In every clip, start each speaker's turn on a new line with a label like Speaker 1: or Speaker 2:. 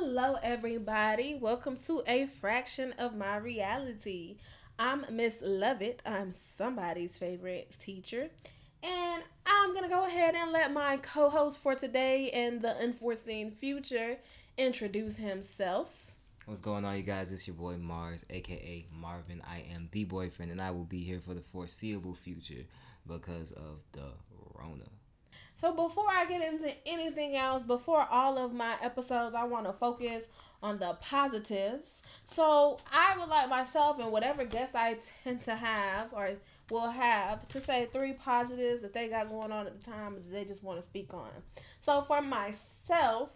Speaker 1: Hello, everybody. Welcome to a fraction of my reality. I'm Miss Lovett. I'm somebody's favorite teacher. And I'm going to go ahead and let my co host for today and the unforeseen future introduce himself.
Speaker 2: What's going on, you guys? It's your boy Mars, aka Marvin. I am the boyfriend, and I will be here for the foreseeable future because of the Rona.
Speaker 1: So before I get into anything else, before all of my episodes, I want to focus on the positives. So I would like myself and whatever guests I tend to have or will have to say three positives that they got going on at the time that they just want to speak on. So for myself,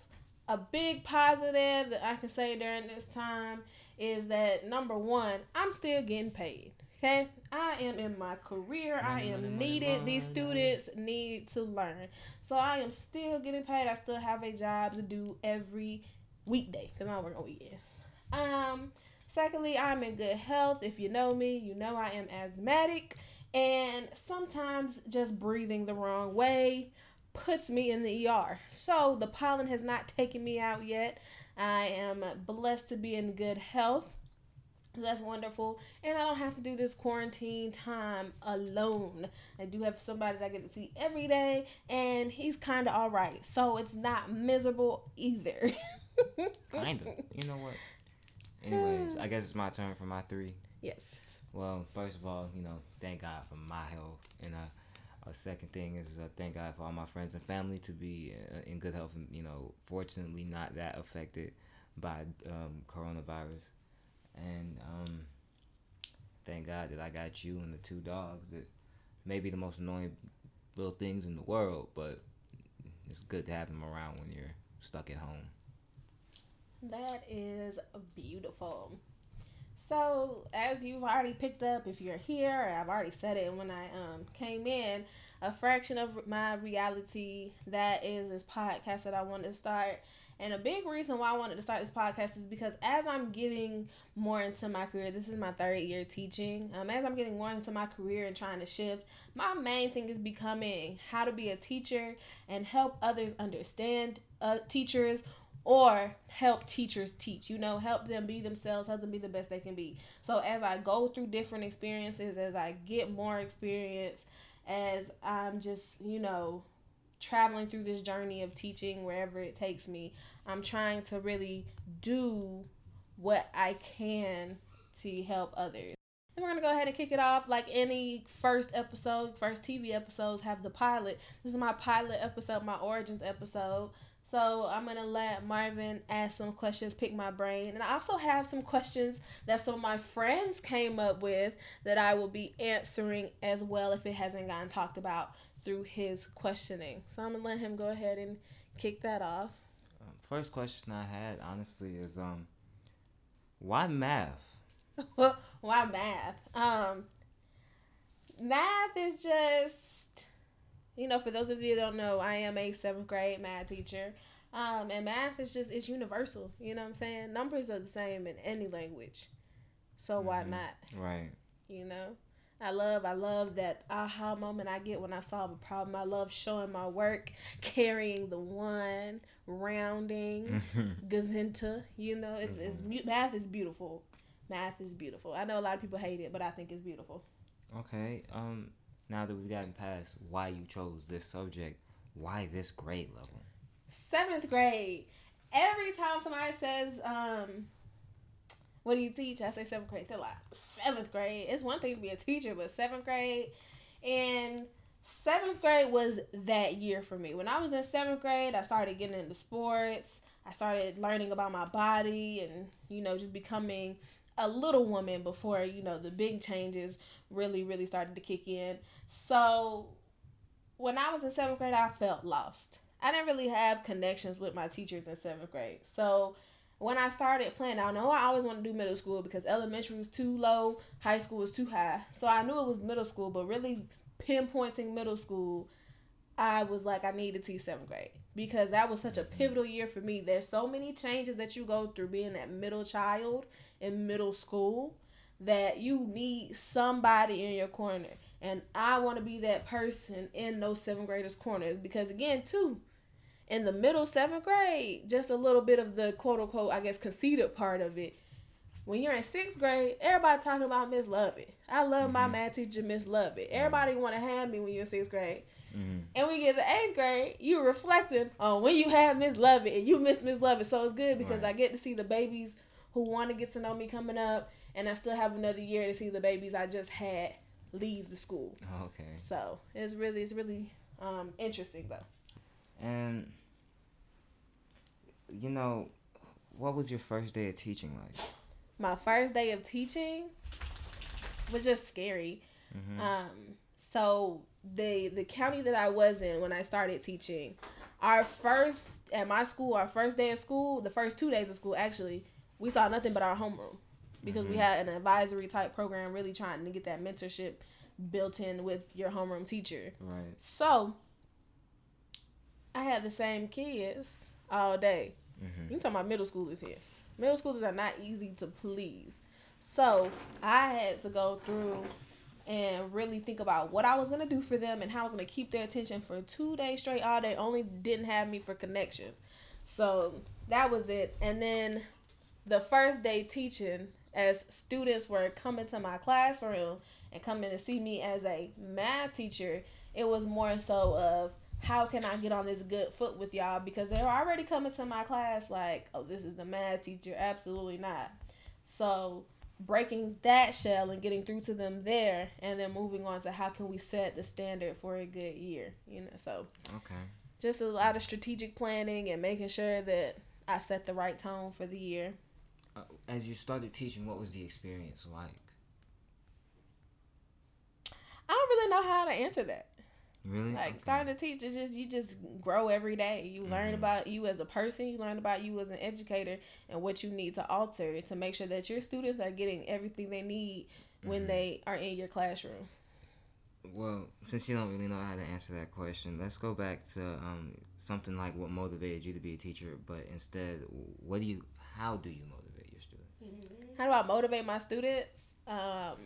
Speaker 1: a big positive that I can say during this time is that number one, I'm still getting paid. Okay, I am in my career. Money, I am money, needed. Money, These students need to learn. So I am still getting paid. I still have a job to do every weekday because I don't work on weekends. Um, secondly, I'm in good health. If you know me, you know I am asthmatic, and sometimes just breathing the wrong way puts me in the ER. So the pollen has not taken me out yet. I am blessed to be in good health. That's wonderful. And I don't have to do this quarantine time alone. I do have somebody that I get to see every day, and he's kind of all right. So it's not miserable either.
Speaker 2: kind of. You know what? Anyways, I guess it's my turn for my three.
Speaker 1: Yes.
Speaker 2: Well, first of all, you know, thank God for my health. And uh, a second thing is uh, thank God for all my friends and family to be uh, in good health and, you know, fortunately not that affected by um, coronavirus. And um, thank God that I got you and the two dogs that may be the most annoying little things in the world, but it's good to have them around when you're stuck at home.
Speaker 1: That is beautiful. So, as you've already picked up, if you're here, I've already said it when I um came in, a fraction of my reality that is this podcast that I want to start and a big reason why I wanted to start this podcast is because as I'm getting more into my career, this is my third year teaching. Um, as I'm getting more into my career and trying to shift, my main thing is becoming how to be a teacher and help others understand uh, teachers or help teachers teach you know help them be themselves help them be the best they can be so as i go through different experiences as i get more experience as i'm just you know traveling through this journey of teaching wherever it takes me, I'm trying to really do what I can to help others. And we're gonna go ahead and kick it off like any first episode, first TV episodes have the pilot. This is my pilot episode, my origins episode. So I'm gonna let Marvin ask some questions, pick my brain, and I also have some questions that some of my friends came up with that I will be answering as well if it hasn't gotten talked about through his questioning. So I'm gonna let him go ahead and kick that off.
Speaker 2: Um, first question I had, honestly, is um, why math?
Speaker 1: why math? Um, math is just, you know, for those of you who don't know, I am a seventh grade math teacher. Um, and math is just it's universal. You know what I'm saying? Numbers are the same in any language. So why mm-hmm. not?
Speaker 2: Right.
Speaker 1: You know? I love, I love that aha moment I get when I solve a problem. I love showing my work, carrying the one, rounding, gazinta. You know, it's, it's mm-hmm. math is beautiful. Math is beautiful. I know a lot of people hate it, but I think it's beautiful.
Speaker 2: Okay. Um. Now that we've gotten past why you chose this subject, why this grade level?
Speaker 1: Seventh grade. Every time somebody says, um, what do you teach? I say seventh grade. They're like, seventh grade. It's one thing to be a teacher, but seventh grade. And seventh grade was that year for me. When I was in seventh grade, I started getting into sports. I started learning about my body and, you know, just becoming a little woman before, you know, the big changes really, really started to kick in. So when I was in seventh grade, I felt lost. I didn't really have connections with my teachers in seventh grade. So when I started playing, I know I always wanted to do middle school because elementary was too low, high school was too high. So I knew it was middle school, but really pinpointing middle school, I was like, I need to teach seventh grade because that was such a mm-hmm. pivotal year for me. There's so many changes that you go through being that middle child in middle school that you need somebody in your corner. And I want to be that person in those seventh graders' corners because, again, too, in the middle seventh grade, just a little bit of the quote unquote, I guess, conceited part of it. When you're in sixth grade, everybody talking about Miss Lovett. I love mm-hmm. my math teacher, Miss Lovett. Everybody want to have me when you're in sixth grade. Mm-hmm. And we get to eighth grade, you're reflecting on when you have Miss Lovett and you miss Miss Lovett. So it's good because right. I get to see the babies who want to get to know me coming up, and I still have another year to see the babies I just had leave the school.
Speaker 2: Okay.
Speaker 1: So it's really it's really um, interesting though.
Speaker 2: And you know, what was your first day of teaching like?
Speaker 1: My first day of teaching was just scary. Mm-hmm. Um, so the the county that I was in when I started teaching, our first at my school, our first day of school, the first two days of school actually, we saw nothing but our homeroom because mm-hmm. we had an advisory type program, really trying to get that mentorship built in with your homeroom teacher.
Speaker 2: Right.
Speaker 1: So I had the same kids all day. Mm-hmm. You talking about middle schoolers here? Middle schoolers are not easy to please. So I had to go through and really think about what I was gonna do for them and how I was gonna keep their attention for two days straight. All day only didn't have me for connections, so that was it. And then the first day teaching, as students were coming to my classroom and coming to see me as a math teacher, it was more so of how can I get on this good foot with y'all? Because they're already coming to my class like, oh, this is the math teacher. Absolutely not. So breaking that shell and getting through to them there and then moving on to how can we set the standard for a good year you know so.
Speaker 2: Okay.
Speaker 1: Just a lot of strategic planning and making sure that i set the right tone for the year.
Speaker 2: Uh, as you started teaching what was the experience like?
Speaker 1: I don't really know how to answer that
Speaker 2: Really?
Speaker 1: Like okay. starting to teach is just you just grow every day. You mm-hmm. learn about you as a person, you learn about you as an educator and what you need to alter to make sure that your students are getting everything they need when mm-hmm. they are in your classroom.
Speaker 2: Well, since you don't really know how to answer that question, let's go back to um, something like what motivated you to be a teacher, but instead, what do you how do you motivate your students?
Speaker 1: How do I motivate my students? Um,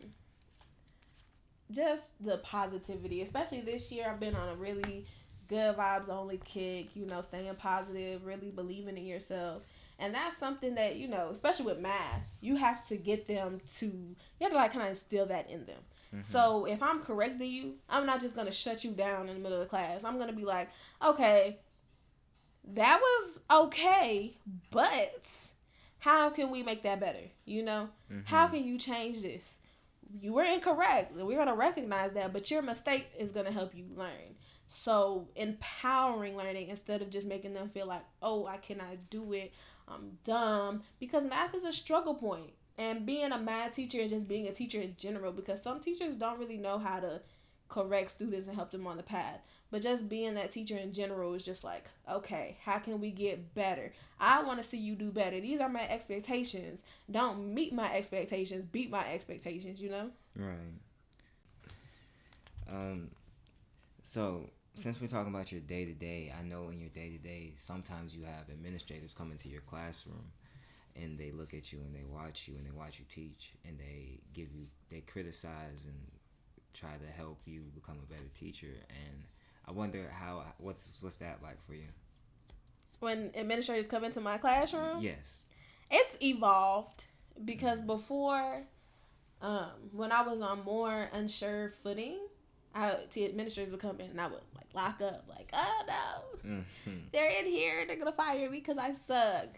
Speaker 1: just the positivity, especially this year. I've been on a really good vibes only kick, you know, staying positive, really believing in yourself. And that's something that, you know, especially with math, you have to get them to, you have to like kind of instill that in them. Mm-hmm. So if I'm correcting you, I'm not just going to shut you down in the middle of the class. I'm going to be like, okay, that was okay, but how can we make that better? You know, mm-hmm. how can you change this? You were incorrect. We're gonna recognize that, but your mistake is gonna help you learn. So empowering learning instead of just making them feel like, oh, I cannot do it, I'm dumb. Because math is a struggle point. And being a math teacher and just being a teacher in general, because some teachers don't really know how to correct students and help them on the path. But just being that teacher in general is just like, okay, how can we get better? I want to see you do better. These are my expectations. Don't meet my expectations, beat my expectations, you know?
Speaker 2: Right. Um so since we're talking about your day to day, I know in your day to day, sometimes you have administrators come into your classroom and they look at you and they watch you and they watch you teach and they give you they criticize and try to help you become a better teacher and I wonder how what's what's that like for you?
Speaker 1: When administrators come into my classroom?
Speaker 2: Yes.
Speaker 1: It's evolved because before um, when I was on more unsure footing, I the administrators would come in and I would like lock up, like, oh no, mm-hmm. they're in here, they're gonna fire me because I suck.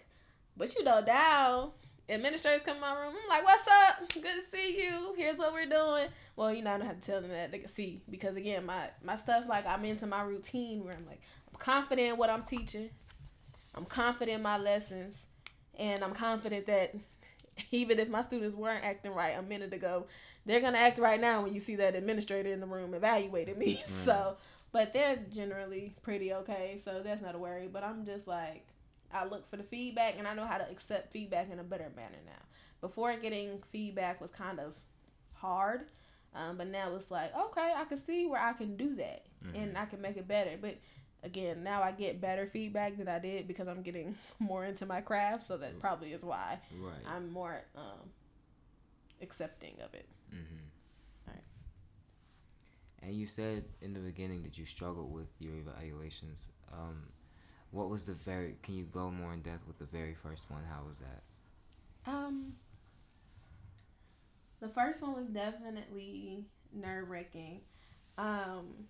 Speaker 1: But you know now administrators come in my room. I'm like, "What's up? Good to see you. Here's what we're doing." Well, you know, I don't have to tell them that they can see because again, my my stuff like I'm into my routine where I'm like I'm confident in what I'm teaching. I'm confident in my lessons, and I'm confident that even if my students weren't acting right a minute ago, they're gonna act right now when you see that administrator in the room evaluating me. Mm. So, but they're generally pretty okay, so that's not a worry. But I'm just like I look for the feedback and I know how to accept feedback in a better manner now. Before getting feedback was kind of hard, um, but now it's like okay, I can see where I can do that mm-hmm. and I can make it better. But again, now I get better feedback than I did because I'm getting more into my craft, so that probably is why
Speaker 2: right.
Speaker 1: I'm more um, accepting of it.
Speaker 2: Mm-hmm. Right. And you said in the beginning that you struggled with your evaluations. Um, what was the very? Can you go more in depth with the very first one? How was that?
Speaker 1: Um, the first one was definitely nerve wracking. Um,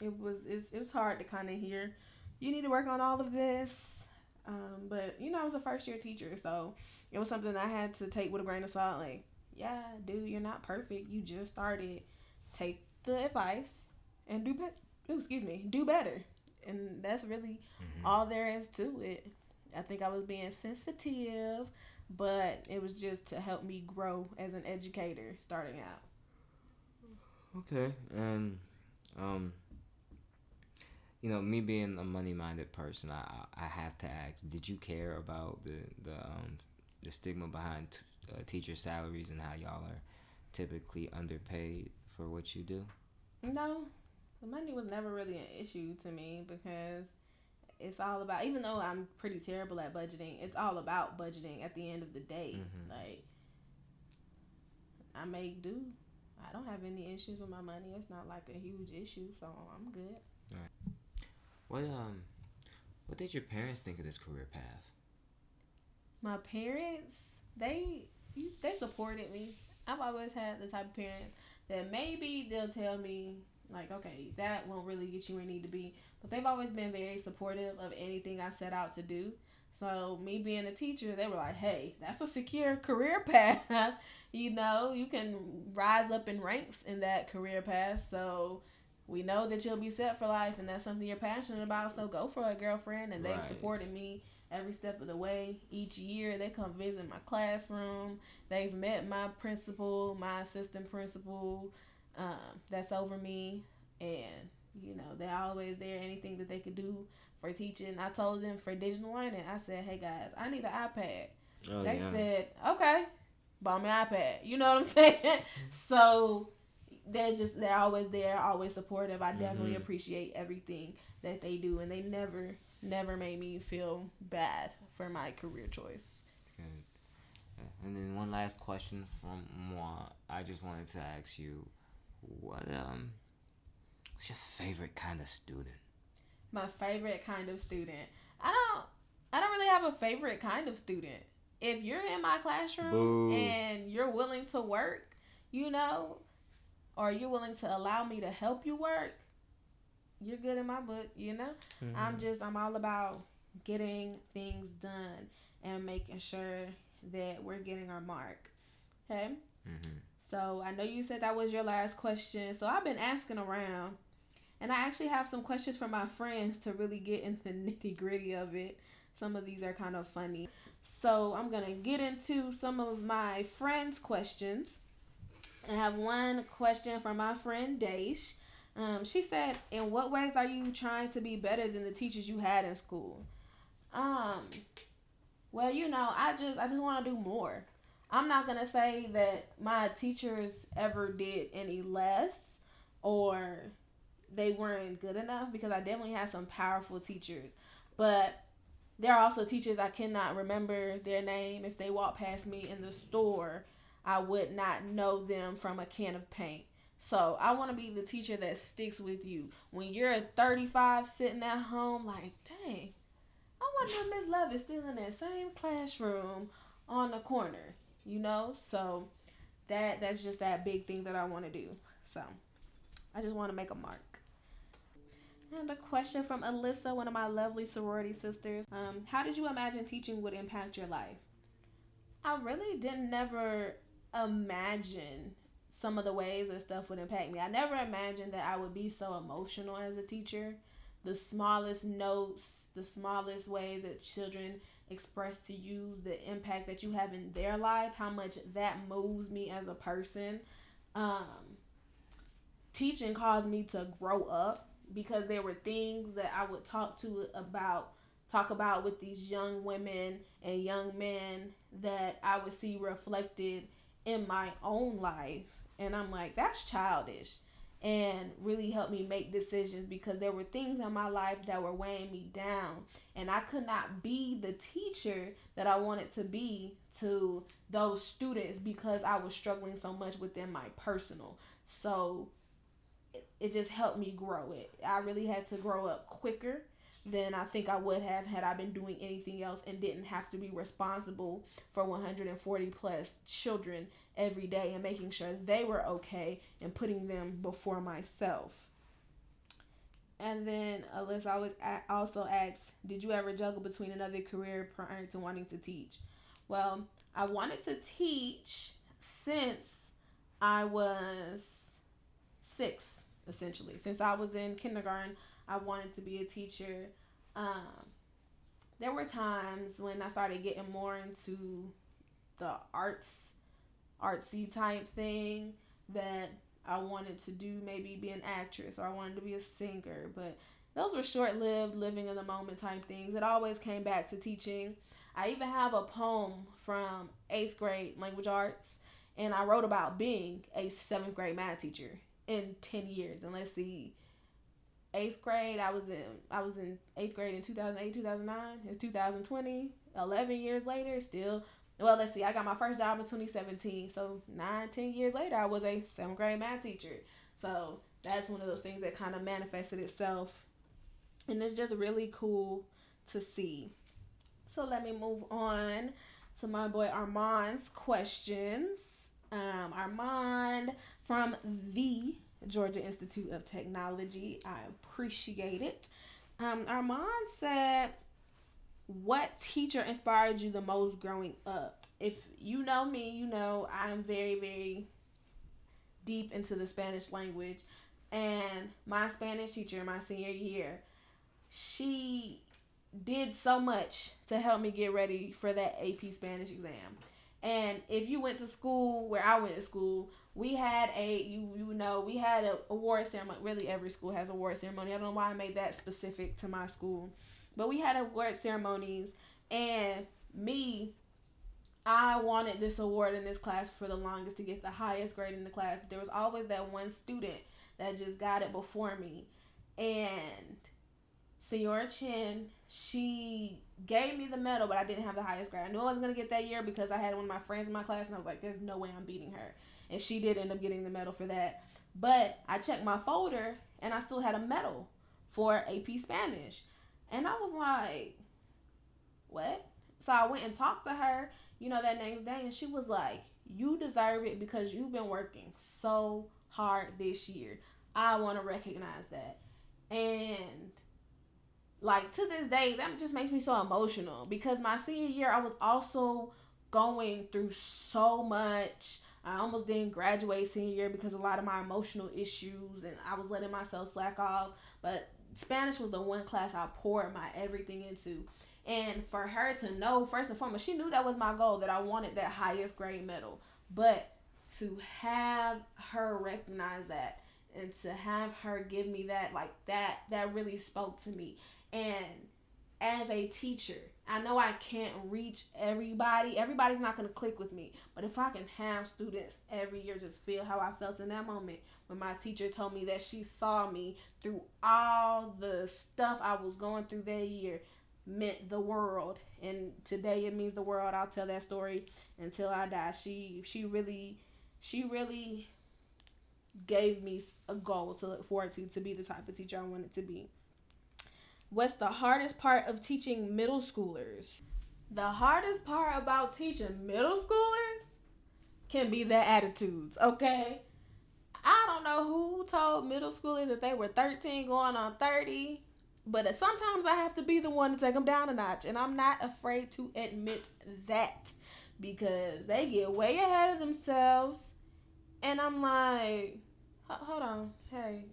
Speaker 1: it was it's, it was hard to kind of hear. You need to work on all of this. Um, but you know, I was a first year teacher, so it was something I had to take with a grain of salt. Like, yeah, dude, you're not perfect. You just started. Take the advice and do better. Excuse me, do better. And that's really mm-hmm. all there is to it. I think I was being sensitive, but it was just to help me grow as an educator starting out.
Speaker 2: Okay, and um, you know, me being a money minded person, I I have to ask: Did you care about the the um the stigma behind t- uh, teacher salaries and how y'all are typically underpaid for what you do?
Speaker 1: No, the money was never really an issue to me because it's all about. Even though I'm pretty terrible at budgeting, it's all about budgeting. At the end of the day, mm-hmm. like I make do. I don't have any issues with my money. It's not like a huge issue, so I'm good.
Speaker 2: All right. What um, what did your parents think of this career path?
Speaker 1: My parents, they they supported me. I've always had the type of parents that maybe they'll tell me like, okay, that won't really get you where you need to be, but they've always been very supportive of anything I set out to do. So me being a teacher, they were like, "Hey, that's a secure career path. you know, you can rise up in ranks in that career path. So we know that you'll be set for life, and that's something you're passionate about. So go for it, girlfriend." And they've supported me every step of the way. Each year, they come visit my classroom. They've met my principal, my assistant principal, um, that's over me, and you know they're always there. Anything that they could do for teaching. I told them for digital learning, I said, hey guys, I need an iPad. Oh, they yeah. said, okay, buy me an iPad. You know what I'm saying? so they're just they're always there, always supportive. I definitely mm-hmm. appreciate everything that they do, and they never never made me feel bad for my career choice.
Speaker 2: Good. And then one last question from moi. I just wanted to ask you, what um, what's your favorite kind of student?
Speaker 1: my favorite kind of student. I don't I don't really have a favorite kind of student. If you're in my classroom Boo. and you're willing to work, you know, or you're willing to allow me to help you work, you're good in my book, you know? Mm-hmm. I'm just I'm all about getting things done and making sure that we're getting our mark. Okay? Mm-hmm. So I know you said that was your last question. So I've been asking around and I actually have some questions from my friends to really get into the nitty gritty of it. Some of these are kind of funny. So I'm going to get into some of my friends' questions. I have one question from my friend Daesh. Um, she said, "In what ways are you trying to be better than the teachers you had in school?" Um, well, you know, I just I just want to do more. I'm not gonna say that my teachers ever did any less or they weren't good enough because I definitely had some powerful teachers. But there are also teachers I cannot remember their name. If they walk past me in the store, I would not know them from a can of paint. So I want to be the teacher that sticks with you. When you're a 35 sitting at home, like, dang, I wonder if Miss Love is still in that same classroom on the corner, you know? So that that's just that big thing that I want to do. So I just want to make a mark. And a question from Alyssa, one of my lovely sorority sisters. Um, how did you imagine teaching would impact your life? I really didn't never imagine some of the ways that stuff would impact me. I never imagined that I would be so emotional as a teacher. The smallest notes, the smallest ways that children express to you the impact that you have in their life, how much that moves me as a person. Um, teaching caused me to grow up because there were things that I would talk to about talk about with these young women and young men that I would see reflected in my own life and I'm like that's childish and really helped me make decisions because there were things in my life that were weighing me down. And I could not be the teacher that I wanted to be to those students because I was struggling so much within my personal. So it just helped me grow it. I really had to grow up quicker than I think I would have had I been doing anything else and didn't have to be responsible for 140 plus children every day and making sure they were okay and putting them before myself. And then Alyssa always also asks, "Did you ever juggle between another career prior to wanting to teach?" Well, I wanted to teach since I was six, essentially. Since I was in kindergarten, I wanted to be a teacher. Um, there were times when I started getting more into the arts, artsy type thing that I wanted to do, maybe be an actress or I wanted to be a singer. But those were short lived, living in the moment type things. It always came back to teaching. I even have a poem from eighth grade language arts, and I wrote about being a seventh grade math teacher in 10 years. And let's see, eighth grade, I was in I was in eighth grade in 2008, 2009. It's 2020. 11 years later, still well, let's see. I got my first job in 2017. So nine, ten years later, I was a seventh grade math teacher. So that's one of those things that kind of manifested itself. And it's just really cool to see. So let me move on to my boy Armand's questions. Um, Armand from the Georgia Institute of Technology. I appreciate it. Um, Armand said, what teacher inspired you the most growing up? If you know me, you know I'm very, very deep into the Spanish language. And my Spanish teacher, my senior year, she did so much to help me get ready for that AP Spanish exam. And if you went to school where I went to school, we had a you you know we had a award ceremony. Really, every school has award ceremony. I don't know why I made that specific to my school, but we had award ceremonies, and me, I wanted this award in this class for the longest to get the highest grade in the class. But there was always that one student that just got it before me, and Senora Chin, she gave me the medal, but I didn't have the highest grade. I knew I was gonna get that year because I had one of my friends in my class, and I was like, "There's no way I'm beating her." And she did end up getting the medal for that. But I checked my folder, and I still had a medal for AP Spanish, and I was like, "What?" So I went and talked to her, you know, that next day, and she was like, "You deserve it because you've been working so hard this year. I want to recognize that." And like to this day that just makes me so emotional because my senior year I was also going through so much. I almost didn't graduate senior year because a lot of my emotional issues and I was letting myself slack off. But Spanish was the one class I poured my everything into. And for her to know, first and foremost, she knew that was my goal, that I wanted that highest grade medal. But to have her recognize that and to have her give me that, like that, that really spoke to me. And as a teacher, I know I can't reach everybody. Everybody's not going to click with me. But if I can have students every year just feel how I felt in that moment when my teacher told me that she saw me through all the stuff I was going through that year meant the world and today it means the world i'll tell that story until i die she she really she really gave me a goal to look forward to to be the type of teacher i wanted to be What's the hardest part of teaching middle schoolers? The hardest part about teaching middle schoolers can be their attitudes, okay? I don't know who told middle schoolers that they were 13 going on 30, but sometimes I have to be the one to take them down a notch, and I'm not afraid to admit that because they get way ahead of themselves, and I'm like, hold on, hey.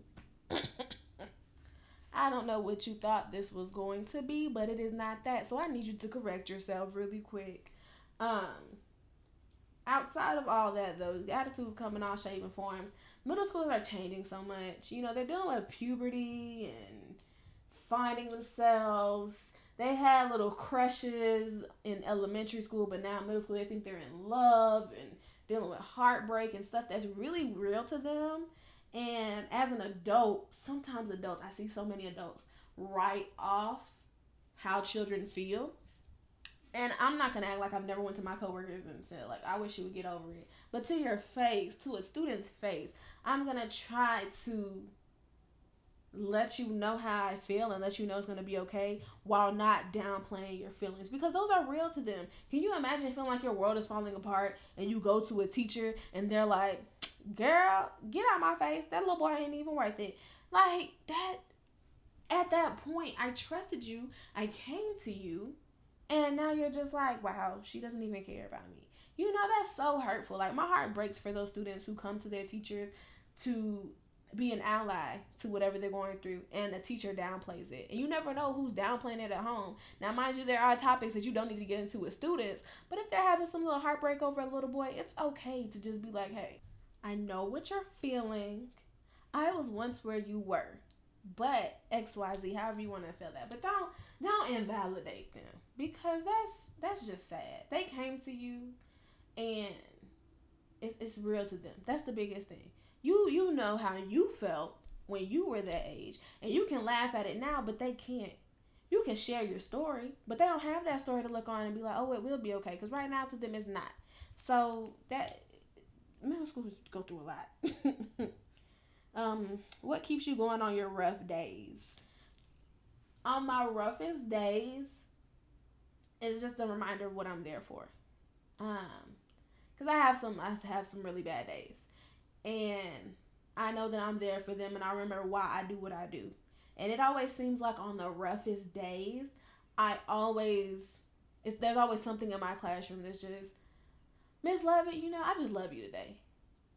Speaker 1: I don't know what you thought this was going to be, but it is not that. So I need you to correct yourself really quick. Um, outside of all that, though, attitudes come in all shapes and forms. Middle schoolers are changing so much. You know, they're dealing with puberty and finding themselves. They had little crushes in elementary school, but now middle school, they think they're in love and dealing with heartbreak and stuff that's really real to them. And as an adult, sometimes adults, I see so many adults write off how children feel. And I'm not gonna act like I've never went to my coworkers and said like I wish you would get over it. But to your face, to a student's face, I'm gonna try to let you know how I feel and let you know it's gonna be okay while not downplaying your feelings because those are real to them. Can you imagine feeling like your world is falling apart and you go to a teacher and they're like, Girl, get out my face. That little boy ain't even worth it. Like that at that point I trusted you. I came to you and now you're just like, Wow, she doesn't even care about me. You know, that's so hurtful. Like my heart breaks for those students who come to their teachers to be an ally to whatever they're going through and a teacher downplays it and you never know who's downplaying it at home now mind you there are topics that you don't need to get into with students but if they're having some little heartbreak over a little boy it's okay to just be like hey i know what you're feeling. I was once where you were but xyz however you want to feel that. But don't don't invalidate them because that's that's just sad. They came to you and it's, it's real to them. That's the biggest thing. You you know how you felt when you were that age and you can laugh at it now but they can't. You can share your story but they don't have that story to look on and be like oh it will be okay because right now to them it's not. So that middle schools go through a lot. Um what keeps you going on your rough days? On my roughest days it's just a reminder of what i'm there for. Um because i have some i have some really bad days. And I know that I'm there for them and I remember why I do what I do. And it always seems like on the roughest days, I always if there's always something in my classroom that's just Miss Lovett, you know, I just love you today.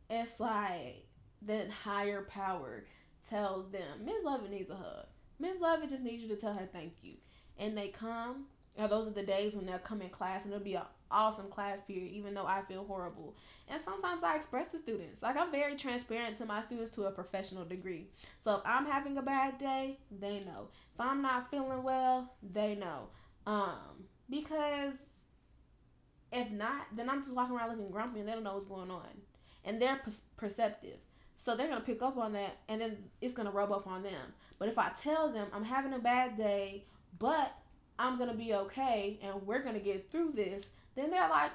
Speaker 1: It's like that higher power tells them Miss Lovett needs a hug. Miss Lovett just needs you to tell her thank you. And they come, or those are the days when they'll come in class and it'll be an awesome class period, even though I feel horrible. And sometimes I express to students. Like I'm very transparent to my students to a professional degree. So if I'm having a bad day, they know. If I'm not feeling well, they know. Um, because if not, then I'm just walking around looking grumpy and they don't know what's going on. And they're per- perceptive. So they're going to pick up on that and then it's going to rub off on them. But if I tell them I'm having a bad day, but I'm going to be okay and we're going to get through this, then they're like,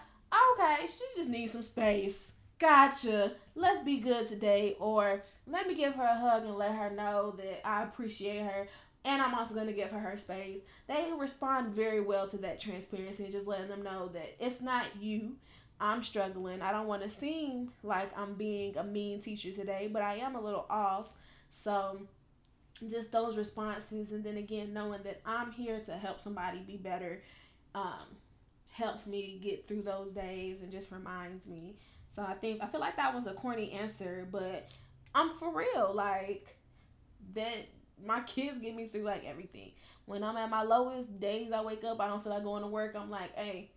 Speaker 1: okay, she just needs some space. Gotcha. Let's be good today. Or let me give her a hug and let her know that I appreciate her. And I'm also going to give her her space. They respond very well to that transparency and just letting them know that it's not you. I'm struggling. I don't want to seem like I'm being a mean teacher today, but I am a little off. So, just those responses, and then again, knowing that I'm here to help somebody be better. Um, helps me get through those days and just reminds me. So I think I feel like that was a corny answer, but I'm for real. Like that my kids get me through like everything. When I'm at my lowest days I wake up, I don't feel like going to work. I'm like, hey,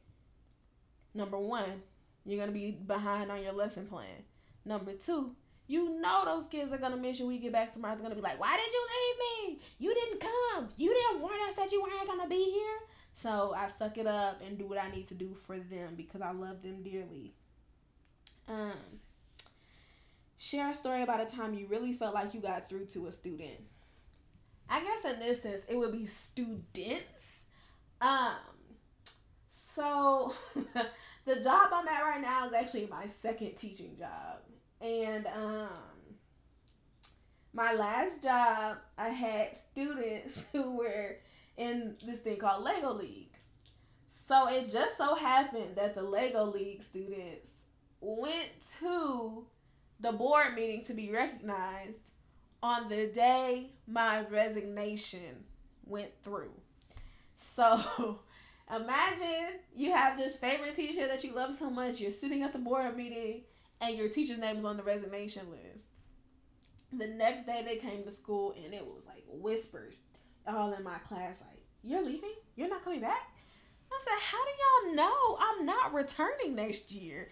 Speaker 1: number one, you're gonna be behind on your lesson plan. Number two, you know those kids are gonna miss you when you get back tomorrow. They're gonna be like, Why did you leave me? You didn't come. You didn't warn us that you weren't gonna be here. So I suck it up and do what I need to do for them because I love them dearly. Um, share a story about a time you really felt like you got through to a student. I guess in this sense, it would be students. Um, so the job I'm at right now is actually my second teaching job, and um, my last job I had students who were in this thing called Lego League. So it just so happened that the Lego League students went to the board meeting to be recognized on the day my resignation went through. So imagine you have this favorite teacher that you love so much, you're sitting at the board meeting and your teacher's name is on the resignation list. The next day they came to school and it was like whispers all in my class like, You're leaving? You're not coming back? I said, How do y'all know I'm not returning next year?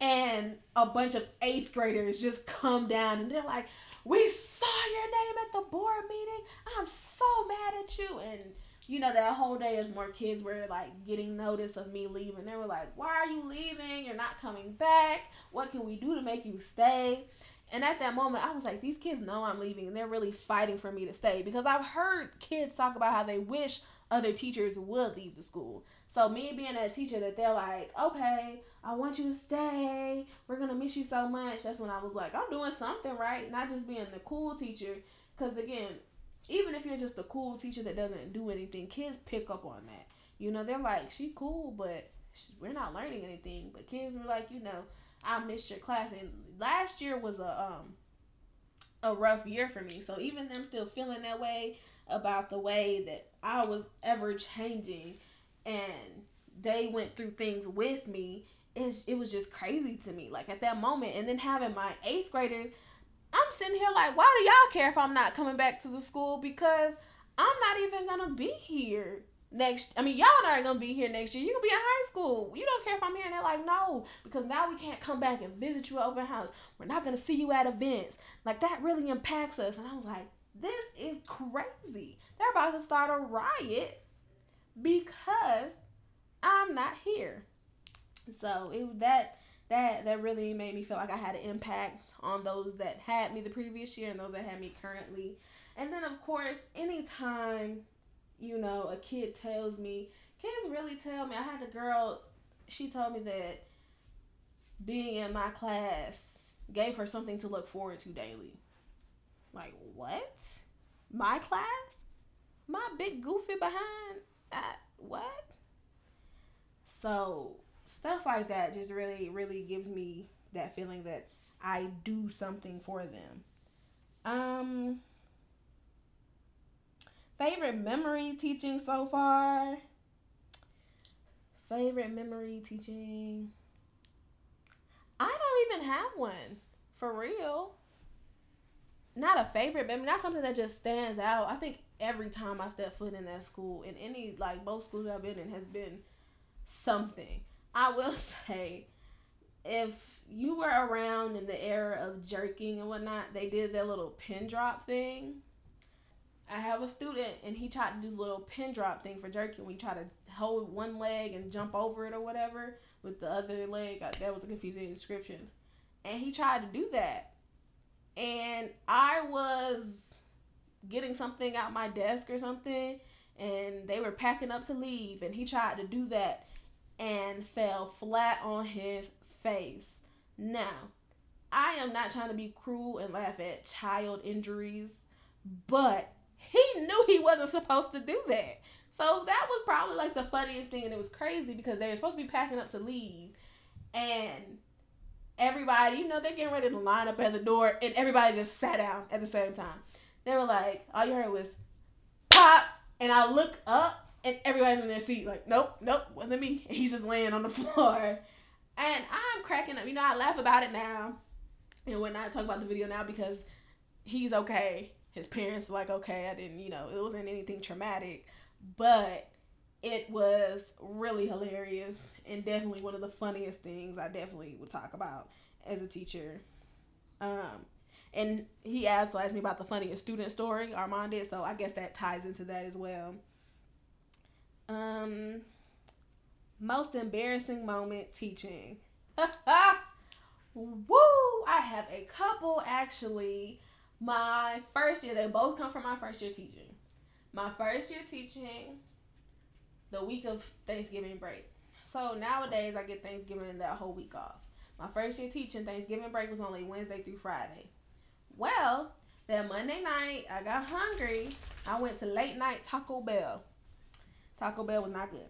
Speaker 1: And a bunch of eighth graders just come down and they're like, We saw your name at the board meeting. I'm so mad at you. And you know, that whole day as more kids were like getting notice of me leaving. They were like, Why are you leaving? You're not coming back. What can we do to make you stay? And at that moment, I was like, these kids know I'm leaving and they're really fighting for me to stay because I've heard kids talk about how they wish other teachers would leave the school. So, me being a teacher that they're like, okay, I want you to stay. We're to miss you so much. That's when I was like, I'm doing something right, not just being the cool teacher. Because, again, even if you're just a cool teacher that doesn't do anything, kids pick up on that. You know, they're like, she cool, but we're not learning anything. But kids were like, you know, I missed your class. And last year was a um a rough year for me. So even them still feeling that way about the way that I was ever changing and they went through things with me, it's, it was just crazy to me. Like at that moment, and then having my eighth graders, I'm sitting here like, why do y'all care if I'm not coming back to the school? Because I'm not even gonna be here next I mean y'all not gonna be here next year. You're gonna be in high school. You don't care if I'm here and they're like, no, because now we can't come back and visit you at open house. We're not gonna see you at events. Like that really impacts us. And I was like, this is crazy. They're about to start a riot because I'm not here. So it that that that really made me feel like I had an impact on those that had me the previous year and those that had me currently. And then of course, anytime you know, a kid tells me, kids really tell me. I had a girl, she told me that being in my class gave her something to look forward to daily. Like, what? My class? My big goofy behind? Uh, what? So, stuff like that just really, really gives me that feeling that I do something for them. Um, Favorite memory teaching so far? Favorite memory teaching? I don't even have one. For real. Not a favorite memory, not something that just stands out. I think every time I step foot in that school, in any, like, both schools I've been in, has been something. I will say, if you were around in the era of jerking and whatnot, they did that little pin drop thing I have a student and he tried to do the little pin drop thing for jerking. We try to hold one leg and jump over it or whatever with the other leg. That was a confusing description. And he tried to do that. And I was getting something out my desk or something and they were packing up to leave and he tried to do that and fell flat on his face. Now, I am not trying to be cruel and laugh at child injuries, but he knew he wasn't supposed to do that. So that was probably like the funniest thing, and it was crazy because they were supposed to be packing up to leave, and everybody, you know, they're getting ready to line up at the door, and everybody just sat down at the same time. They were like, all you heard was pop, and I look up, and everybody's in their seat, like, nope, nope, wasn't me. And he's just laying on the floor, and I'm cracking up. You know, I laugh about it now, and when I talk about the video now because he's okay his parents were like, okay, I didn't, you know, it wasn't anything traumatic, but it was really hilarious and definitely one of the funniest things I definitely would talk about as a teacher. Um, and he asked, also asked me about the funniest student story Armand did, so I guess that ties into that as well. Um, most embarrassing moment teaching. Woo! I have a couple actually my first year, they both come from my first year teaching. My first year teaching, the week of Thanksgiving break. So nowadays, I get Thanksgiving that whole week off. My first year teaching, Thanksgiving break was only Wednesday through Friday. Well, that Monday night, I got hungry. I went to late night Taco Bell. Taco Bell was not good.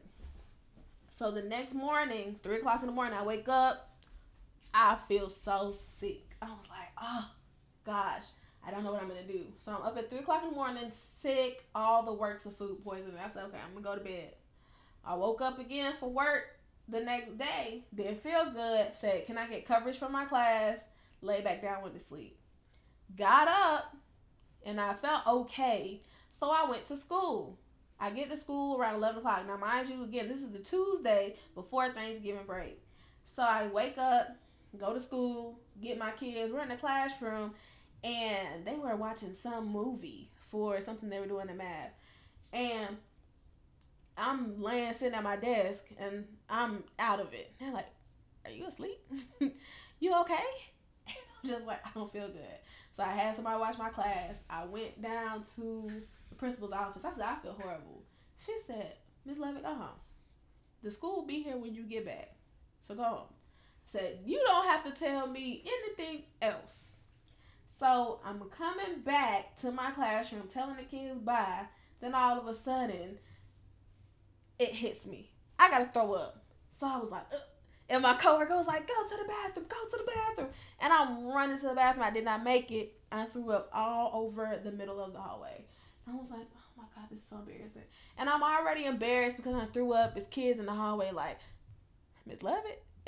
Speaker 1: So the next morning, 3 o'clock in the morning, I wake up. I feel so sick. I was like, oh, gosh. I don't know what I'm gonna do. So I'm up at three o'clock in the morning, sick, all the works of food poisoning. I said, okay, I'm gonna go to bed. I woke up again for work the next day, didn't feel good, said, Can I get coverage for my class? Lay back down, went to sleep. Got up and I felt okay. So I went to school. I get to school around 11 o'clock. Now, mind you, again, this is the Tuesday before Thanksgiving break. So I wake up, go to school, get my kids. We're in the classroom, and they were watching some movie for something they were doing in math. And I'm laying sitting at my desk and I'm out of it. They're like, Are you asleep? you okay? I'm just like, I don't feel good. So I had somebody watch my class. I went down to principal's office. I said, I feel horrible. She said, Miss Lovett, go home. The school will be here when you get back. So go home. said, You don't have to tell me anything else. So I'm coming back to my classroom, telling the kids bye. Then all of a sudden, it hits me. I gotta throw up. So I was like, Ugh. and my coworker was like, "Go to the bathroom, go to the bathroom." And I'm running to the bathroom. I did not make it. I threw up all over the middle of the hallway. I was like, "Oh my god, this is so embarrassing." And I'm already embarrassed because I threw up. It's kids in the hallway like, Miss Lovett.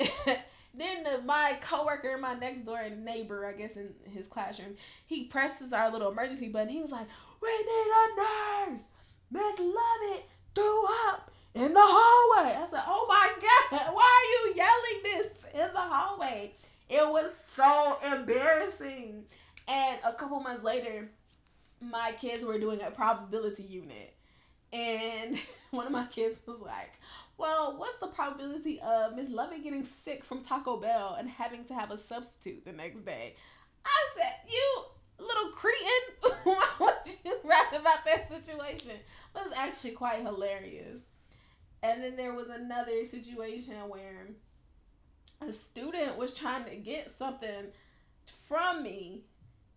Speaker 1: then the, my coworker, my next door neighbor, I guess in his classroom, he presses our little emergency button. He was like, "We need a nurse." Miss Lovett threw up in the hallway. I said, "Oh my god, why are you yelling this in the hallway?" It was so embarrassing. And a couple months later, my kids were doing a probability unit, and one of my kids was like, well, what's the probability of Miss Lovett getting sick from Taco Bell and having to have a substitute the next day? I said, you little cretin, why would you write about that situation? But it's actually quite hilarious. And then there was another situation where a student was trying to get something from me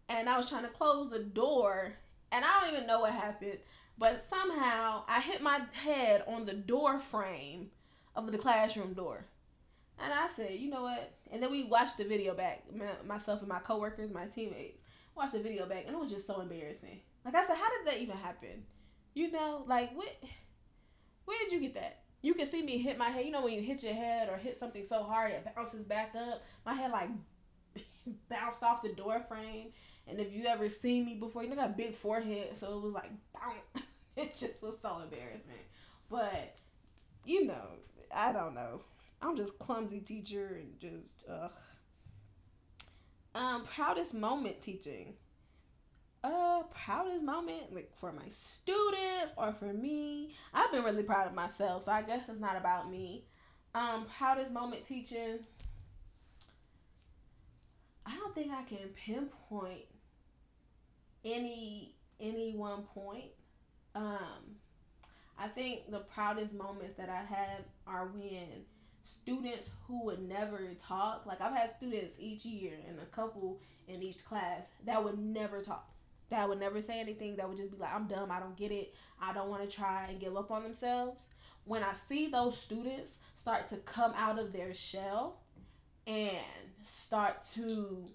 Speaker 1: and I was trying to close the door and I don't even know what happened. But somehow I hit my head on the door frame of the classroom door. And I said, you know what? And then we watched the video back, myself and my coworkers, my teammates, watched the video back, and it was just so embarrassing. Like I said, how did that even happen? You know, like what? Where did you get that? You can see me hit my head. You know when you hit your head or hit something so hard it bounces back up. My head like bounced off the door frame. And if you ever seen me before, you know, I got a big forehead, so it was like, it just was so embarrassing. But you know, I don't know. I'm just clumsy teacher and just ugh. Um, proudest moment teaching. Uh, proudest moment like for my students or for me. I've been really proud of myself, so I guess it's not about me. Um, proudest moment teaching. I don't think I can pinpoint any any one point. Um, I think the proudest moments that I had are when students who would never talk, like I've had students each year and a couple in each class that would never talk, that would never say anything, that would just be like, I'm dumb, I don't get it, I don't want to try and give up on themselves. When I see those students start to come out of their shell and start to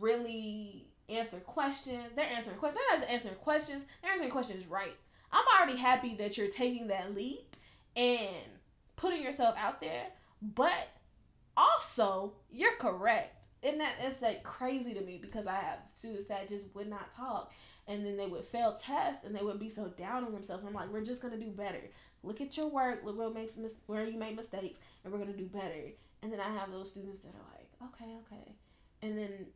Speaker 1: really answer questions. They're answering questions. They're not just answering questions. They're answering questions right. I'm already happy that you're taking that leap and putting yourself out there, but also you're correct. And that is like crazy to me because I have students that just would not talk and then they would fail tests and they would be so down on themselves. I'm like, we're just gonna do better. Look at your work, look what makes mis- where you made mistakes, and we're gonna do better. And then I have those students that are like, okay, okay, and then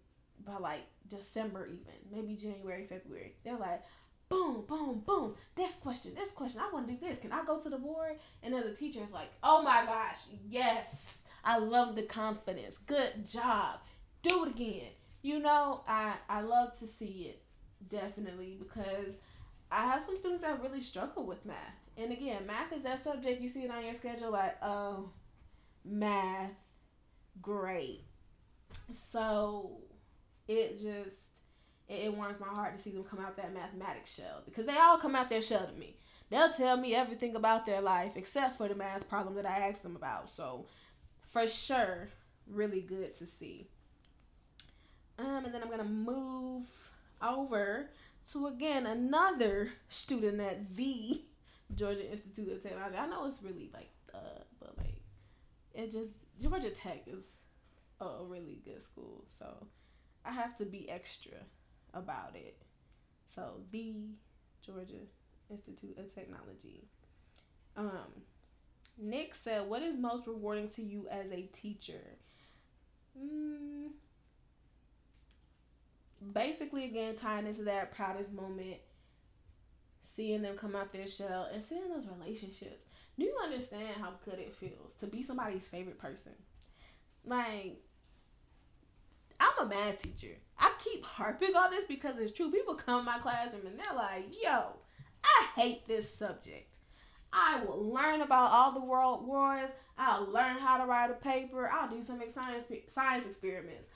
Speaker 1: by like December even, maybe January, February. They're like, boom, boom, boom. This question, this question. I want to do this. Can I go to the board? And as a teacher, it's like, oh my gosh, yes. I love the confidence. Good job. Do it again. You know, I I love to see it definitely because I have some students that really struggle with math. And again, math is that subject you see it on your schedule like, oh, math, great. So it just it, it warms my heart to see them come out that mathematics shell because they all come out their shell to me. They'll tell me everything about their life except for the math problem that I asked them about. So for sure, really good to see. Um, and then I'm gonna move over to again another student at the Georgia Institute of Technology. I know it's really like uh, but like it just Georgia Tech is a really good school. So I have to be extra about it. So the Georgia Institute of Technology. Um, Nick said, "What is most rewarding to you as a teacher?" Mm, basically, again, tying into that proudest moment, seeing them come out their shell and seeing those relationships. Do you understand how good it feels to be somebody's favorite person? Like I'm a math teacher. I keep harping on this because it's true. People come to my classroom and they're like, yo, I hate this subject. I will learn about all the world wars. I'll learn how to write a paper. I'll do some science science experiments.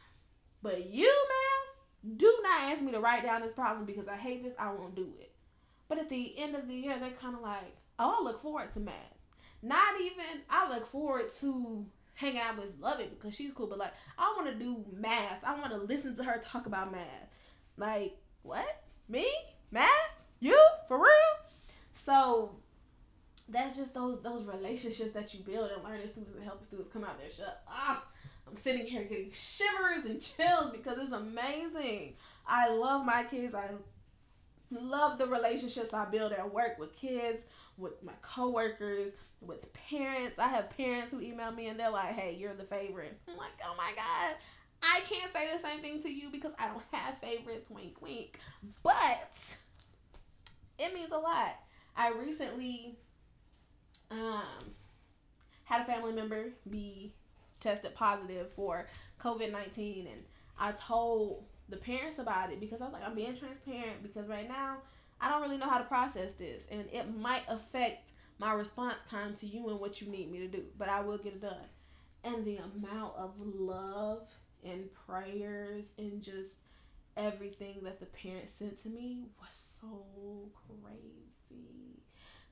Speaker 1: But you, ma'am, do not ask me to write down this problem because I hate this. I won't do it. But at the end of the year, they're kind of like, oh, I look forward to math. Not even I look forward to hanging out with Lovett because she's cool, but like I want to do math. I want to listen to her talk about math. Like what? Me? Math? You? For real? So that's just those those relationships that you build and learning students and helping students come out there. Shut up. Ah, I'm sitting here getting shivers and chills because it's amazing. I love my kids. I love the relationships I build at work with kids, with my coworkers, with I have parents who email me and they're like, "Hey, you're the favorite." I'm like, "Oh my god." I can't say the same thing to you because I don't have favorites, wink wink. But it means a lot. I recently um had a family member be tested positive for COVID 19. And I told the parents about it because I was like, I'm being transparent because right now I don't really know how to process this. And it might affect my response time to you and what you need me to do. But I will get it done. And the amount of love and prayers and just everything that the parents sent to me was so crazy.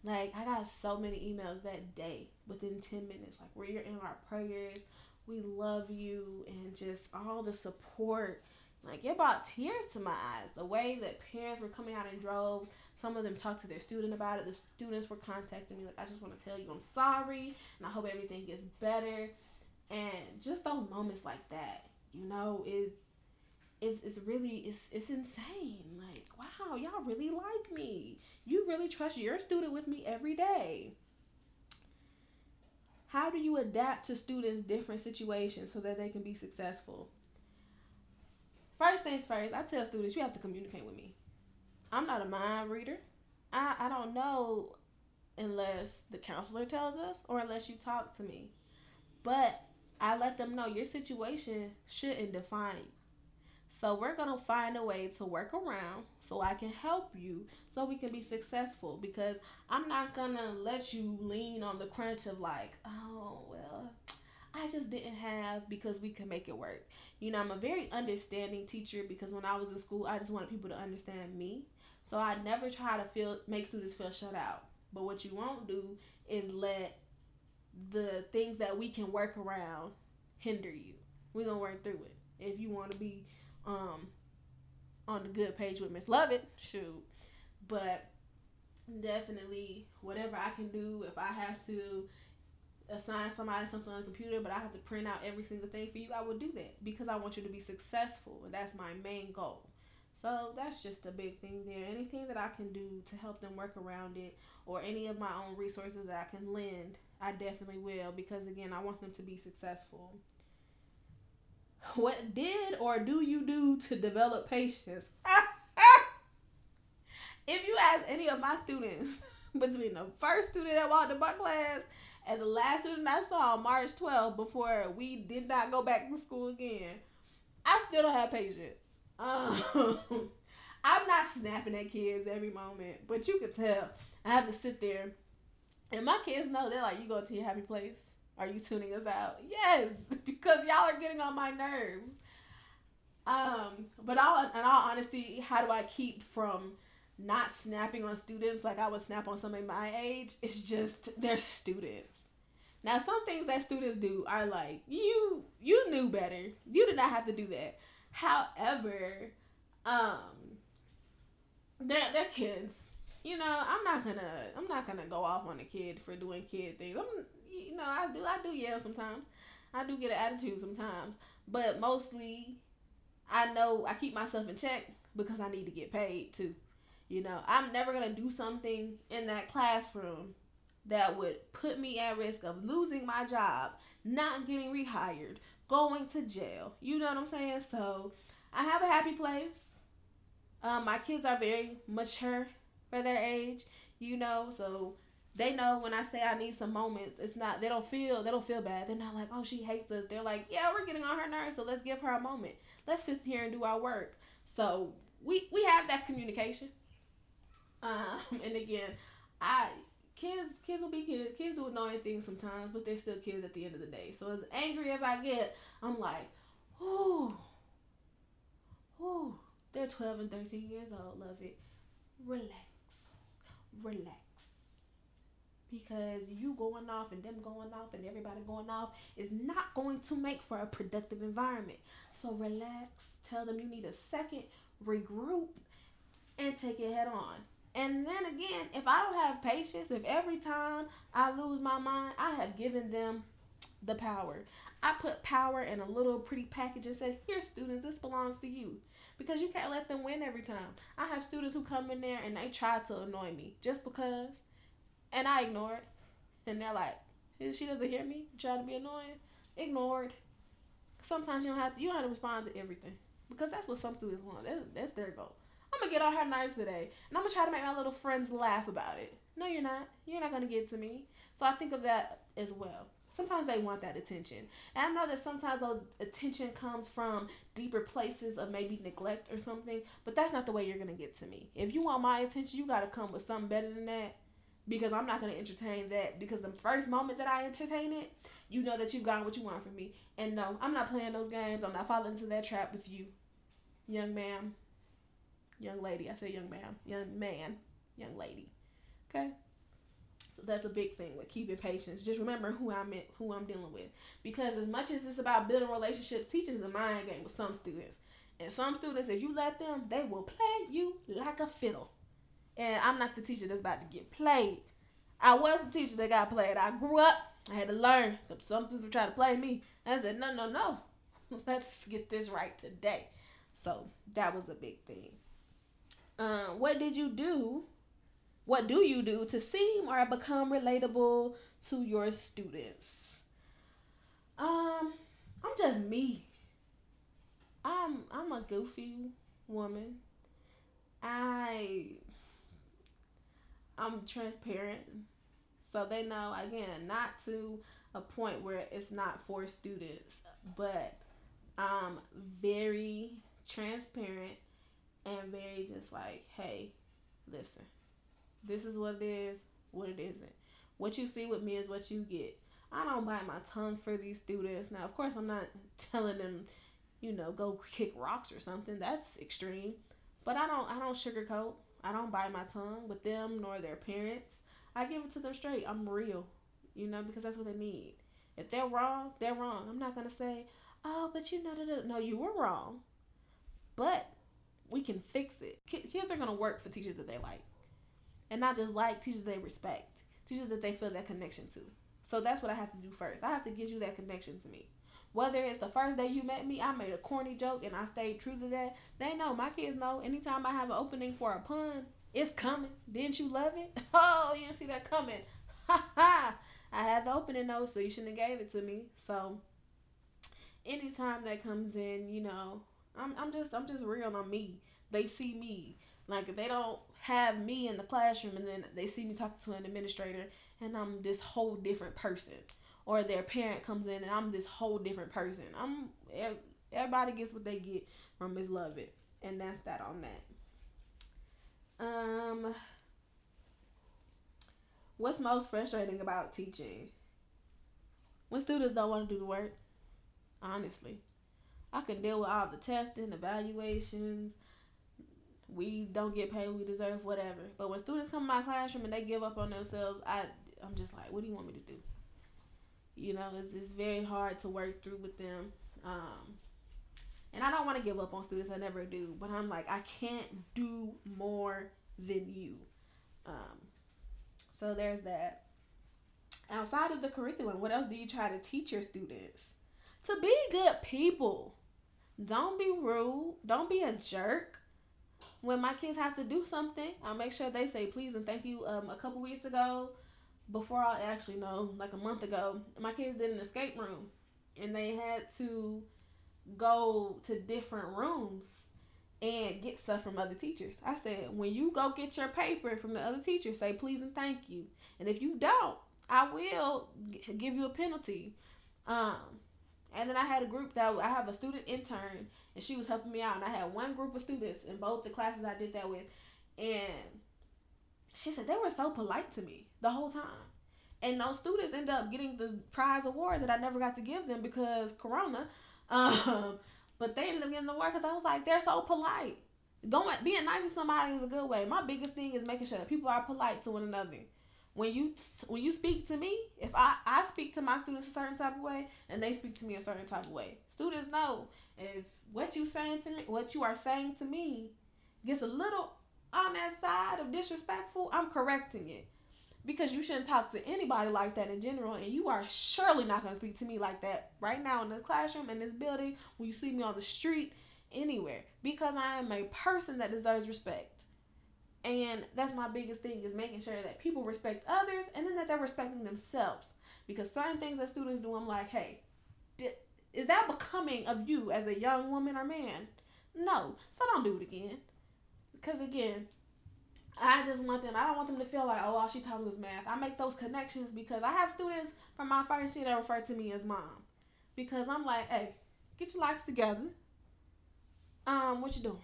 Speaker 1: Like I got so many emails that day within 10 minutes like you're in our prayers we love you and just all the support like it brought tears to my eyes the way that parents were coming out in droves some of them talked to their student about it. The students were contacting me like i just want to tell you i'm sorry and i hope everything gets better. And just those moments like that you know is it's, it's really it's it's insane. Like wow y'all really like me. You really trust your student with me every day. How do you adapt to students' different situations so that they can be successful? First things first, I tell students you have to communicate with me. I'm not a mind reader. I, I don't know unless the counselor tells us or unless you talk to me. But I let them know your situation shouldn't define. So we're going to find a way to work around so I can help you so we can be successful because I'm not going to let you lean on the crunch of like, oh, well, I just didn't have because we can make it work. You know, I'm a very understanding teacher because when I was in school, I just wanted people to understand me. So I never try to feel make students feel shut out. But what you won't do is let the things that we can work around hinder you. We're gonna work through it. If you want to be um on the good page with Miss Lovett, shoot. But definitely whatever I can do if I have to assign somebody something on the computer, but I have to print out every single thing for you, I will do that because I want you to be successful. And that's my main goal. So that's just a big thing there. Anything that I can do to help them work around it or any of my own resources that I can lend, I definitely will because again, I want them to be successful. What did or do you do to develop patience? if you ask any of my students between the first student that walked in my class and the last student I saw on March 12th before we did not go back to school again, I still don't have patience. Um, I'm not snapping at kids every moment, but you can tell I have to sit there. And my kids know they're like, you go to your happy place. Are you tuning us out? Yes, because y'all are getting on my nerves. Um, but all in all honesty, how do I keep from not snapping on students like I would snap on somebody my age? It's just they're students. Now some things that students do are like, you you knew better. You did not have to do that. However, um they're they're kids. You know, I'm not gonna I'm not gonna go off on a kid for doing kid things. I'm you know, I do I do yell sometimes. I do get an attitude sometimes, but mostly I know I keep myself in check because I need to get paid too. You know, I'm never to do something in that classroom that would put me at risk of losing my job, not getting rehired, going to jail. You know what I'm saying? So, I have a happy place. Um, my kids are very mature for their age, you know, so they know when I say I need some moments, it's not they don't feel they don't feel bad. They're not like, oh she hates us. They're like, yeah, we're getting on her nerves, so let's give her a moment. Let's sit here and do our work. So we we have that communication. Um, and again, I kids kids will be kids. Kids do annoying things sometimes, but they're still kids at the end of the day. So as angry as I get, I'm like, ooh, Whew, they're 12 and 13 years old. Lovett. Relax. Relax. Because you going off and them going off and everybody going off is not going to make for a productive environment. So relax. Tell them you need a second, regroup, and take it head on. And then again, if I don't have patience, if every time I lose my mind, I have given them the power. I put power in a little pretty package and said, Here, students, this belongs to you. Because you can't let them win every time. I have students who come in there and they try to annoy me just because, and I ignore it. And they're like, She doesn't hear me, try to be annoying. Ignored. Sometimes you don't have to, you don't have to respond to everything because that's what some students want. That's, that's their goal. I'm gonna get on her nerves today, and I'm gonna try to make my little friends laugh about it. No, you're not. You're not gonna get to me. So I think of that as well. Sometimes they want that attention, and I know that sometimes those attention comes from deeper places of maybe neglect or something. But that's not the way you're gonna get to me. If you want my attention, you gotta come with something better than that, because I'm not gonna entertain that. Because the first moment that I entertain it, you know that you've gotten what you want from me. And no, I'm not playing those games. I'm not falling into that trap with you, young man young lady. I say young man, young man, young lady. Okay. So that's a big thing with keeping patience. Just remember who I'm in, who I'm dealing with, because as much as it's about building relationships, teaching is a mind game with some students. And some students, if you let them, they will play you like a fiddle. And I'm not the teacher that's about to get played. I was the teacher that got played. I grew up. I had to learn. Some students were trying to play me. I said, no, no, no. Let's get this right today. So that was a big thing. Um, what did you do? What do you do to seem or become relatable to your students? Um, I'm just me. I'm I'm a goofy woman. I I'm transparent. So they know again not to a point where it's not for students, but I'm very transparent and very just like, hey, listen, this is what it is, what it isn't. What you see with me is what you get. I don't bite my tongue for these students. Now, of course, I'm not telling them, you know, go kick rocks or something. That's extreme. But I don't I don't sugarcoat. I don't bite my tongue with them nor their parents. I give it to them straight. I'm real, you know, because that's what they need. If they're wrong, they're wrong. I'm not gonna say, oh, but you know, no, you were wrong. But we can fix it. Kids are gonna work for teachers that they like, and not just like teachers they respect, teachers that they feel that connection to. So that's what I have to do first. I have to get you that connection to me. Whether it's the first day you met me, I made a corny joke and I stayed true to that. They know, my kids know. Anytime I have an opening for a pun, it's coming. Didn't you love it? Oh, you didn't see that coming. Ha ha! I had the opening though, so you shouldn't have gave it to me. So anytime that comes in, you know, I'm I'm just I'm just real on me. They see me. Like they don't have me in the classroom and then they see me talking to an administrator and I'm this whole different person. Or their parent comes in and I'm this whole different person. I'm everybody gets what they get from Miss Lovett. And that's that on that. Um what's most frustrating about teaching? When students don't want to do the work, honestly. I can deal with all the testing, evaluations. We don't get paid, we deserve whatever. But when students come to my classroom and they give up on themselves, I I'm just like, what do you want me to do? You know, it's it's very hard to work through with them. Um, and I don't want to give up on students. I never do. But I'm like, I can't do more than you. Um, so there's that. Outside of the curriculum, what else do you try to teach your students? To be good people. Don't be rude. Don't be a jerk. When my kids have to do something, I'll make sure they say please and thank you. Um, a couple weeks ago, before I actually know, like a month ago, my kids did an escape room, and they had to go to different rooms and get stuff from other teachers. I said, when you go get your paper from the other teacher, say please and thank you. And if you don't, I will give you a penalty. Um, and then I had a group that I have a student intern, and she was helping me out. And I had one group of students in both the classes I did that with, and she said they were so polite to me the whole time. And those students end up getting the prize award that I never got to give them because Corona. Um, But they ended up getting the word because I was like, they're so polite. Going being nice to somebody is a good way. My biggest thing is making sure that people are polite to one another. When you when you speak to me, if I I speak to my students a certain type of way and they speak to me a certain type of way, students know if what you saying to me, what you are saying to me, gets a little on that side of disrespectful, I'm correcting it. Because you shouldn't talk to anybody like that in general and you are surely not going to speak to me like that right now in this classroom in this building when you see me on the street anywhere. Because i am a person that deserves respect and that's my biggest thing is making sure that people respect others and then that they're respecting themselves because certain things that students do i'm like hey is that becoming of you as a young woman or man no so don't do it again because again I just want them. I don't want them to feel like, oh, all she taught me was math. I make those connections because I have students from my first year that refer to me as mom, because I'm like, hey, get your life together. Um, what you doing?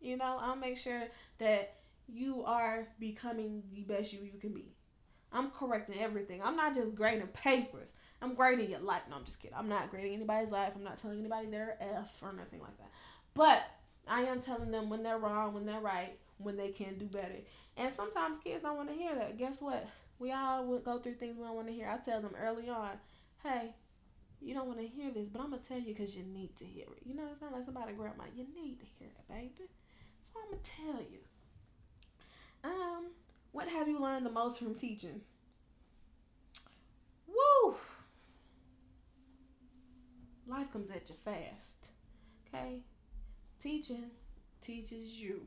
Speaker 1: You know, I'll make sure that you are becoming the best you you can be. I'm correcting everything. I'm not just grading papers. I'm grading your life. No, I'm just kidding. I'm not grading anybody's life. I'm not telling anybody they're F or nothing like that. But I am telling them when they're wrong, when they're right, when they can do better. And sometimes kids don't want to hear that. Guess what? We all go through things we don't want to hear. I tell them early on, hey, you don't want to hear this, but I'm gonna tell you because you need to hear it. You know, it's not like somebody grandma. You need to hear it, baby. So I'm gonna tell you. Um, what have you learned the most from teaching? Woo! Life comes at you fast. Okay? Teaching teaches you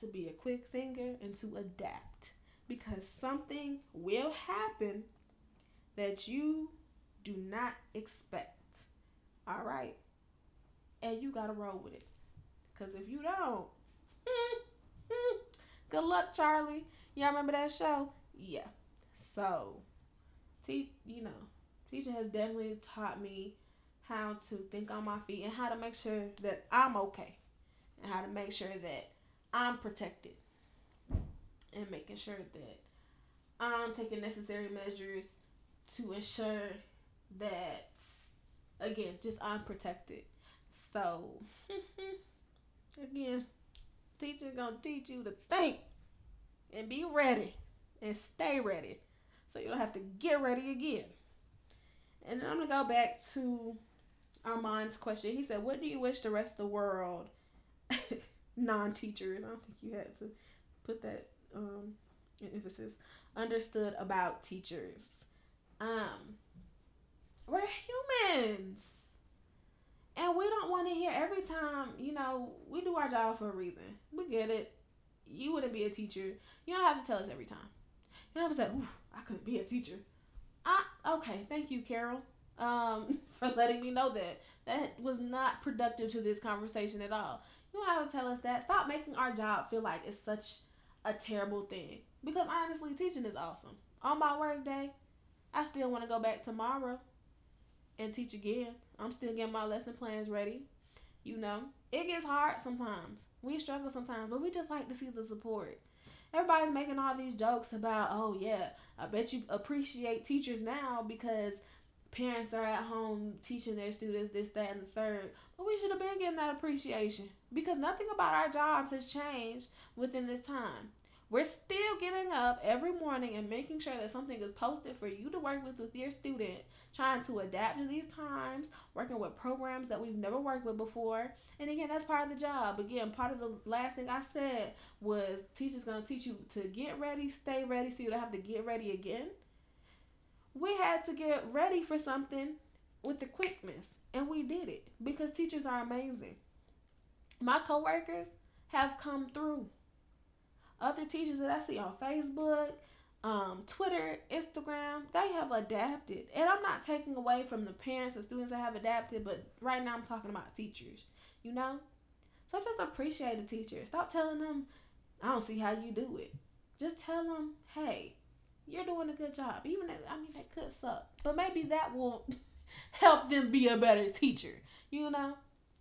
Speaker 1: to be a quick thinker and to adapt because something will happen that you do not expect. All right? And you got to roll with it. Because if you don't, good luck, Charlie. Y'all remember that show? Yeah. So, te- you know, teaching has definitely taught me how to think on my feet and how to make sure that I'm okay and how to make sure that I'm protected and making sure that I'm taking necessary measures to ensure that again just I'm protected. So again, teacher gonna teach you to think and be ready and stay ready. So you don't have to get ready again. And then I'm gonna go back to Armand's question. He said, What do you wish the rest of the world non-teachers. I don't think you had to put that um, emphasis. Understood about teachers. Um, we're humans. And we don't want to hear every time, you know, we do our job for a reason. We get it. You wouldn't be a teacher. You don't have to tell us every time. You don't have to say, Ooh, I couldn't be a teacher. I, okay, thank you, Carol, um, for letting me know that. That was not productive to this conversation at all. You don't have to tell us that. Stop making our job feel like it's such a terrible thing. Because honestly, teaching is awesome. On my worst day, I still want to go back tomorrow and teach again. I'm still getting my lesson plans ready. You know, it gets hard sometimes. We struggle sometimes, but we just like to see the support. Everybody's making all these jokes about, oh yeah, I bet you appreciate teachers now because parents are at home teaching their students this, that, and the third. But we should have been getting that appreciation because nothing about our jobs has changed within this time. We're still getting up every morning and making sure that something is posted for you to work with with your student, trying to adapt to these times, working with programs that we've never worked with before. And again, that's part of the job. Again, part of the last thing I said was teachers going to teach you to get ready, stay ready, so you don't have to get ready again. We had to get ready for something with the quickness, and we did it because teachers are amazing my coworkers have come through. Other teachers that I see on Facebook, um, Twitter, Instagram, they have adapted. And I'm not taking away from the parents and students that have adapted, but right now I'm talking about teachers, you know? So just appreciate the teacher. Stop telling them, I don't see how you do it. Just tell them, hey, you're doing a good job. Even if, I mean, that could suck. But maybe that will help them be a better teacher, you know?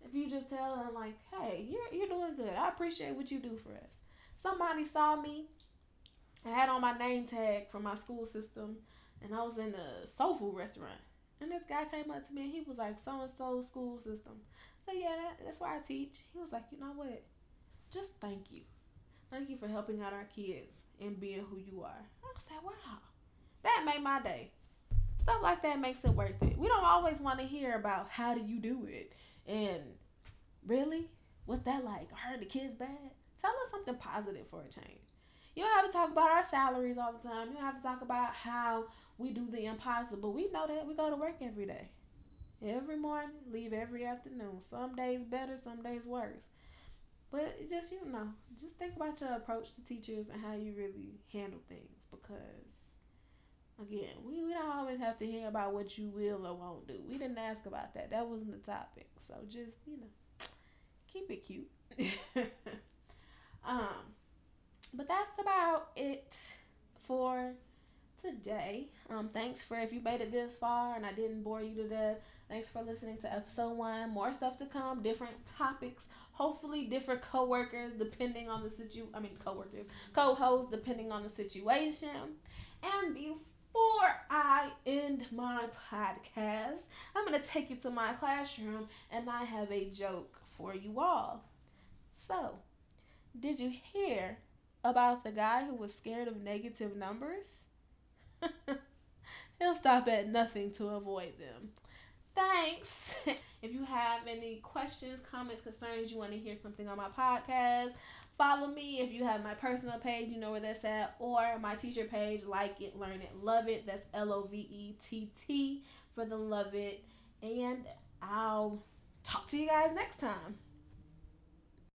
Speaker 1: If you just tell them like, "Hey, you're you're doing good. I appreciate what you do for us." Somebody saw me. I had on my name tag from my school system, and I was in a soul food restaurant. And this guy came up to me and he was like, so and so school system. So yeah, that, that's where I teach. He was like, you know what? Just thank you. Thank you for helping out our kids and being who you are. I said, wow. That made my day. Stuff like that makes it worth it. We don't always want to hear about how do you do it and really, what's that like? I heard the kids bad. Tell us something positive for a change. You don't have to talk about our salaries all the time. You don't have to talk about how we do the impossible. We know that we go to work every day. Every morning, leave every afternoon. Some days better, some days worse. But just you know, just think about your approach to teachers and how you really handle things because again, we, we don't always have to hear about what you will or won't do. We didn't ask about that. That wasn't the topic. So just, you know, keep it cute. um but that's about it for today. Um, thanks for if you made it this far and I didn't bore you to death. Thanks for listening to episode one. More stuff to come, different topics, hopefully different co-workers depending on the situ I mean co-workers, co-hosts depending on the situation. And before I end my podcast, I'm gonna take you to my classroom and I have a joke for you all. So, did you hear about the guy who was scared of negative numbers? He'll stop at nothing to avoid them. Thanks. if you have any questions, comments, concerns, you want to hear something on my podcast, follow me. If you have my personal page, you know where that's at, or my teacher page, like it, learn it, love it. That's L O V E T T for the love it. And I'll talk to you guys next time.